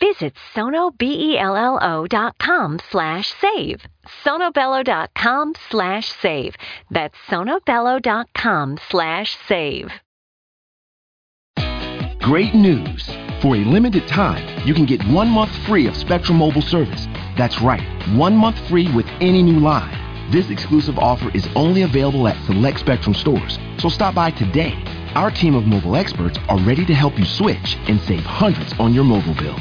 Visit sonobello.com slash save. sonobello.com slash save. That's sonobello.com slash save. Great news! For a limited time, you can get one month free of Spectrum Mobile service. That's right, one month free with any new line. This exclusive offer is only available at select Spectrum stores, so stop by today. Our team of mobile experts are ready to help you switch and save hundreds on your mobile bill.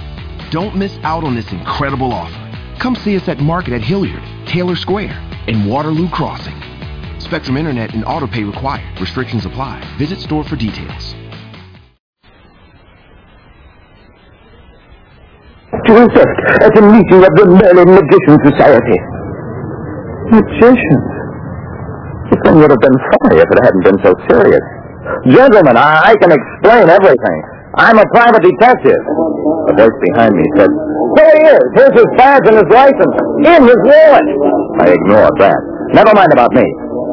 Don't miss out on this incredible offer. Come see us at Market at Hilliard, Taylor Square, and Waterloo Crossing. Spectrum Internet and autopay required. Restrictions apply. Visit store for details. to assist at a meeting of the Merlin Magician Society. Magicians? The thing would have been funny if it hadn't been so serious. Gentlemen, I, I can explain everything. I'm a private detective. The voice behind me said, There he is. Here's his badge and his license. In his wallet. I ignored that. Never mind about me.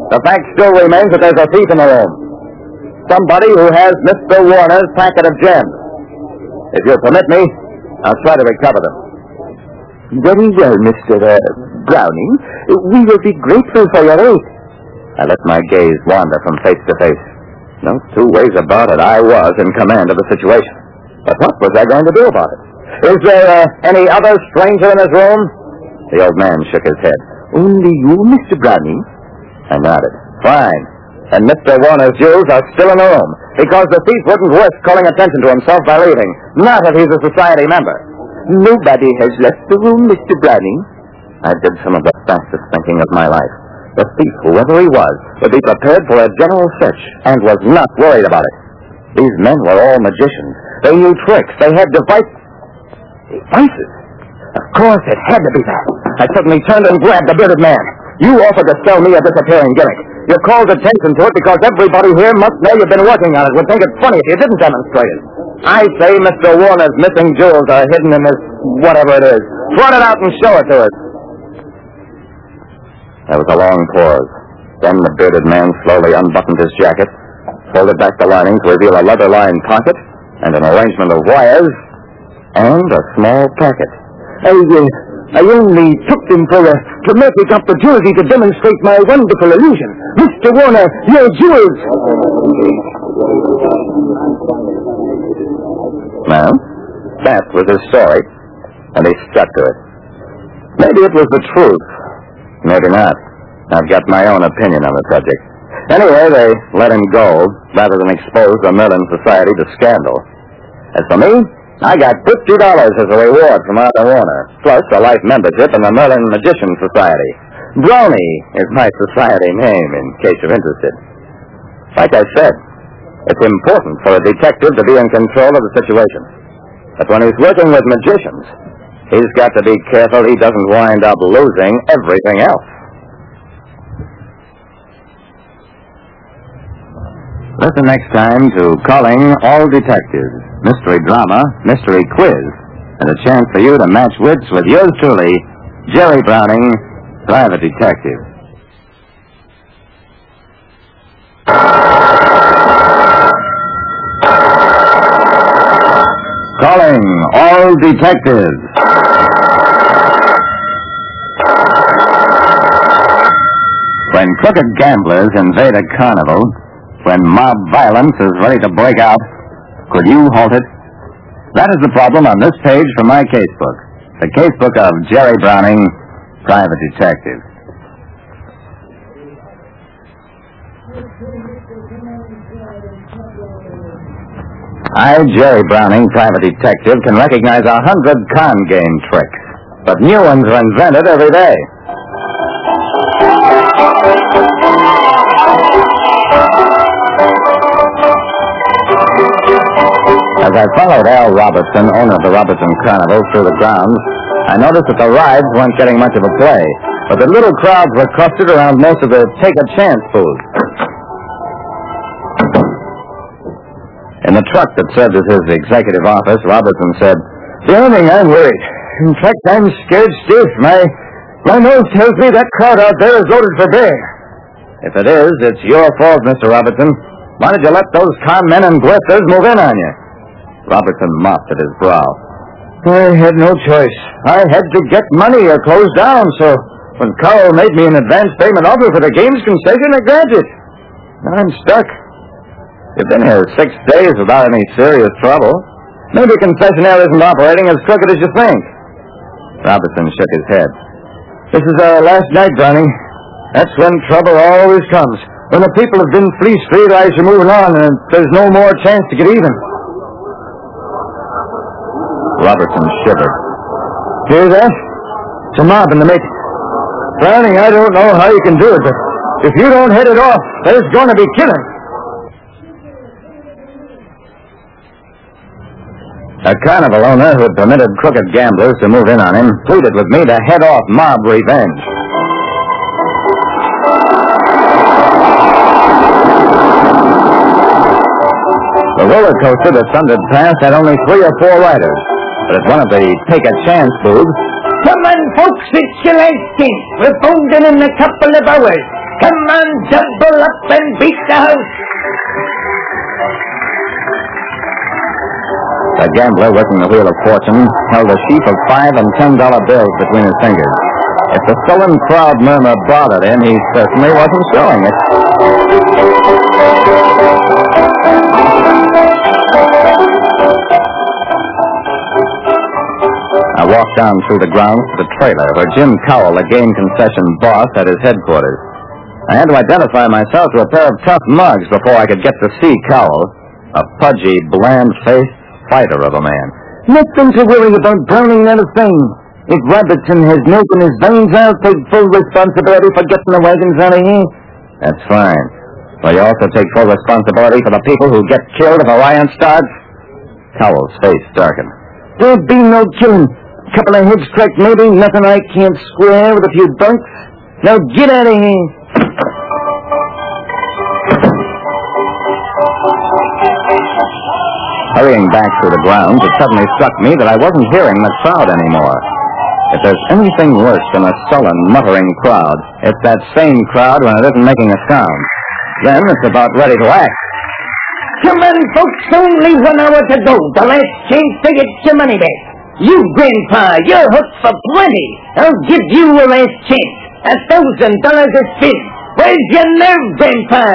The fact still remains that there's a thief in the room. Somebody who has Mr. Warner's packet of gems. If you'll permit me, I'll try to recover them. Very well, Mr. Uh, Browning. We will be grateful for your aid. I let my gaze wander from face to face. No two ways about it. I was in command of the situation. But what was I going to do about it? Is there uh, any other stranger in this room? The old man shook his head. Only you, Mr. Browning? I nodded. Fine. And Mr. Warner's jewels are still in the room because the thief wouldn't risk calling attention to himself by leaving. Not if he's a society member. Nobody has left the room, Mr. Browning. I did some of the fastest thinking of my life. The thief, whoever he was, would be prepared for a general search and was not worried about it. These men were all magicians. They knew tricks. They had devices. Devices? Of course, it had to be that. I suddenly turned and grabbed the bearded man. You offered to sell me a disappearing gimmick. You called attention to it because everybody here must know you've been working on it, would think it funny if you didn't demonstrate it. I say Mr. Warner's missing jewels are hidden in this whatever it is. Trot it out and show it to us. There was a long pause. Then the bearded man slowly unbuttoned his jacket, folded back the lining to reveal a leather-lined pocket, and an arrangement of wires, and a small packet. I, uh, I only took them for a dramatic opportunity to demonstrate my wonderful illusion. Mr. Warner, your jewels! Well, that was his story, and he stuck to it. Maybe it was the truth. Maybe not. I've got my own opinion on the subject. Anyway, they let him go rather than expose the Merlin Society to scandal. As for me, I got $50 as a reward from Arthur Warner, plus a life membership in the Merlin Magician Society. Brony is my society name, in case you're interested. Like I said, it's important for a detective to be in control of the situation. But when he's working with magicians, he's got to be careful he doesn't wind up losing everything else. Listen next time to Calling All Detectives, Mystery Drama, Mystery Quiz, and a chance for you to match wits with yours truly, Jerry Browning, Private Detective. Calling all detectives. When crooked gamblers invade a carnival, when mob violence is ready to break out, could you halt it? That is the problem on this page from my casebook. The casebook of Jerry Browning, Private Detective. I, Jerry Browning, private detective, can recognize a hundred con game tricks, but new ones are invented every day. As I followed Al Robertson, owner of the Robertson Carnival, through the grounds, I noticed that the rides weren't getting much of a play, but the little crowds were clustered around most of the take a chance booths. In the truck that served as his executive office, Robertson said, The only thing I'm worried. In fact, I'm scared stiff. My my nose tells me that crowd out there is loaded for bear. If it is, it's your fault, Mr. Robertson. Why did you let those con men and grifters move in on you? Robertson mopped at his brow. I had no choice. I had to get money or close down, so when Carl made me an advance payment offer for the games concession, I granted. I'm stuck. You've been here six days without any serious trouble. Maybe concessionaire isn't operating as crooked as you think. Robertson shook his head. This is our last night, Browning. That's when trouble always comes. When the people have been fleeced, three guys are moving on, and there's no more chance to get even. Robertson shivered. Hear that? It's a mob in the making. Browning, I don't know how you can do it, but if you don't head it off, there's going to be killing. A carnival owner who had permitted crooked gamblers to move in on him pleaded with me to head off mob revenge. The roller coaster that thundered past had only three or four riders, but at one of the take a chance booths, Come on, folks, it's your last chance. We're folding in a couple of hours. Come on, double up and beat the house. The gambler working the wheel of fortune held a sheaf of five and ten dollar bills between his fingers. If the sullen crowd murmur bothered him, he certainly wasn't showing it. I walked down through the grounds to the trailer where Jim Cowell, the game concession boss, had his headquarters. I had to identify myself to a pair of tough mugs before I could get to see Cowell, a pudgy, bland-faced fighter of a man. Nothing to worry about, Browning, not a thing. If Robertson has milk in his veins, I'll take full responsibility for getting the wagons out of here. That's fine. Will you also take full responsibility for the people who get killed if a Orion starts? Cowell's face darkened. There'll be no killing. A Couple of heads cracked, maybe. Nothing I can't square with a few bunks. Now get out of here. Hurrying back through the grounds, it suddenly struck me that I wasn't hearing the crowd anymore. If there's anything worse than a sullen, muttering crowd, it's that same crowd when it isn't making a sound. Then it's about ready to act. Come on, folks, only one hour to go. The last chance to get your money back. You, Grandpa, you're hooked for plenty. I'll give you a last chance. A thousand dollars a spin. Where's your nerve, Grandpa?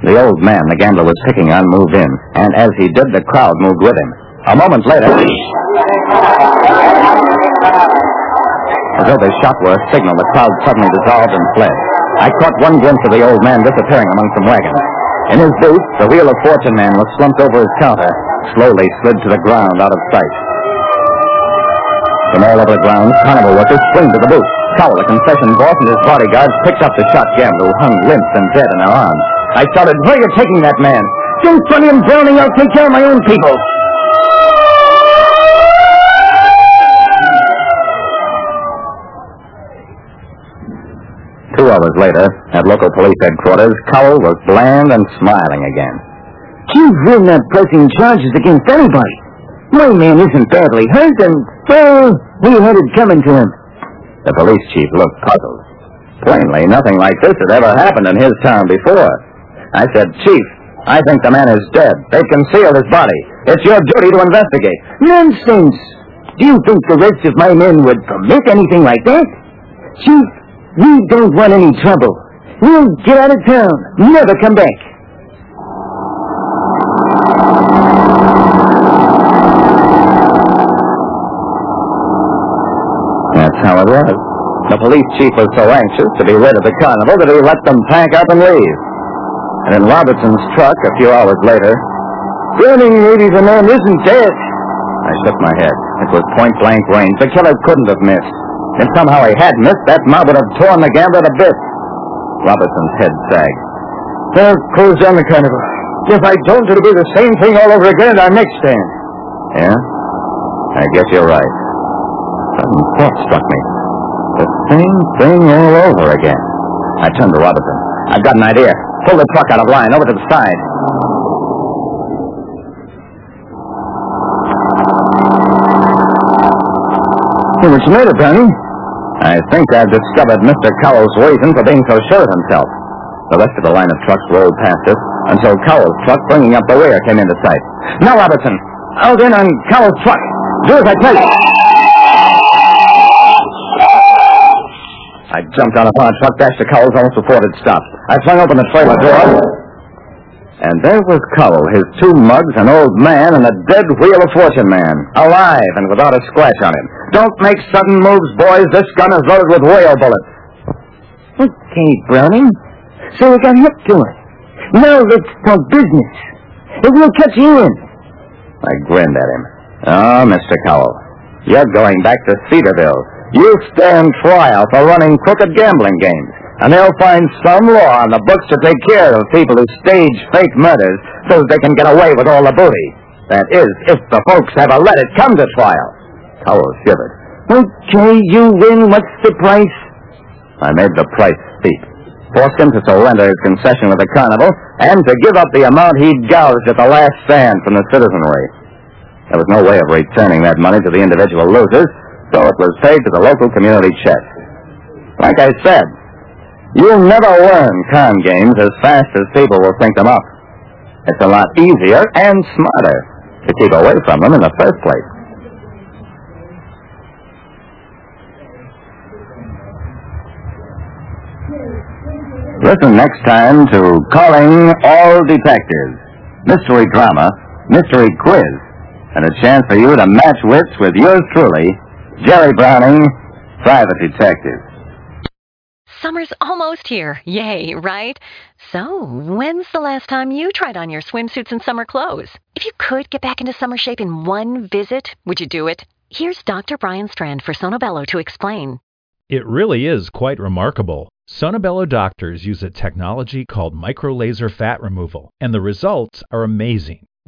The old man the gambler was picking on moved in, and as he did, the crowd moved with him. A moment later, as though the shot were a signal, the crowd suddenly dissolved and fled. I caught one glimpse of the old man disappearing among some wagons. In his booth, the Wheel of Fortune man was slumped over his counter, slowly slid to the ground out of sight. From all over the grounds, carnival workers spring to the booth. Cowell, the concession boss, and his bodyguards picked up the shot gambler who hung limp and dead in their arms. I shouted, Where are you taking that man? Don't funny him, Browning. I'll take care of my own people. Two hours later, at local police headquarters, Cowell was bland and smiling again. Chief, we're not pressing charges against anybody. My man isn't badly hurt, and, well, we had it coming to him. The police chief looked puzzled. Plainly, nothing like this had ever happened in his town before. I said, Chief, I think the man is dead. They've concealed his body. It's your duty to investigate. Nonsense. Do you think the rest of my men would permit anything like that? Chief, we don't want any trouble. We'll get out of town. Never come back. That's how it was. The police chief was so anxious to be rid of the carnival that he let them pack up and leave. And in Robertson's truck, a few hours later, Browning, maybe the man isn't dead. I shook my head. It was point blank range. The killer couldn't have missed. If somehow he had missed, that mob would have torn the gambler to bits. Robertson's head sagged. Well, close down the carnival. If I don't, it'll be the same thing all over again at our next stand. Yeah? I guess you're right. Sudden thought struck me. The same thing all over again. I turned to Robertson. I've got an idea. Pull the truck out of line, over to the side. Hey, what's the matter, Browning? I think I've discovered Mr. Cowell's reason for being so sure of himself. The rest of the line of trucks rolled past us until Cowell's truck, bringing up the rear, came into sight. Now, Robertson, out in on Cowell's truck. Do as I tell you. Jumped out upon a truck, dashed to Cowell's almost before it stopped. I flung open the trailer door. And there was Cowell, his two mugs, an old man, and a dead wheel of fortune man. Alive and without a scratch on him. Don't make sudden moves, boys. This gun is loaded with whale bullets. Okay, Browning. So we got hooked to it. Now let's talk business. If we'll catch you in. I grinned at him. Ah, oh, Mr. Cowell, you're going back to Cedarville. You stand trial for running crooked gambling games, and they'll find some law on the books to take care of people who stage fake murders so they can get away with all the booty. That is, if the folks ever let it come to trial. Cowell shivered. Okay, you win. What's the price? I made the price steep. Forced him to surrender his concession with the carnival and to give up the amount he'd gouged at the last stand from the citizenry. There was no way of returning that money to the individual losers, so it was paid to the local community chest. Like I said, you'll never learn con games as fast as people will think them up. It's a lot easier and smarter to keep away from them in the first place. Listen next time to Calling All Detectives. Mystery drama, mystery quiz, and a chance for you to match wits with yours truly, Jerry Browning, Private Detective. Summer's almost here. Yay, right? So, when's the last time you tried on your swimsuits and summer clothes? If you could get back into summer shape in one visit, would you do it? Here's Dr. Brian Strand for Sono Bello to explain. It really is quite remarkable. Sono Bello doctors use a technology called microlaser fat removal, and the results are amazing.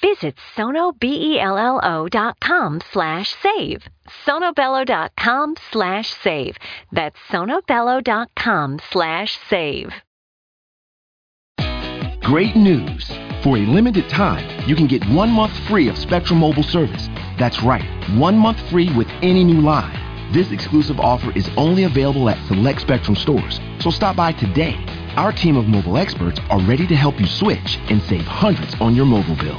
Visit sonobello.com slash save. sonobello.com slash save. That's sonobello.com slash save. Great news! For a limited time, you can get one month free of Spectrum Mobile service. That's right, one month free with any new line. This exclusive offer is only available at select Spectrum stores, so stop by today. Our team of mobile experts are ready to help you switch and save hundreds on your mobile bill.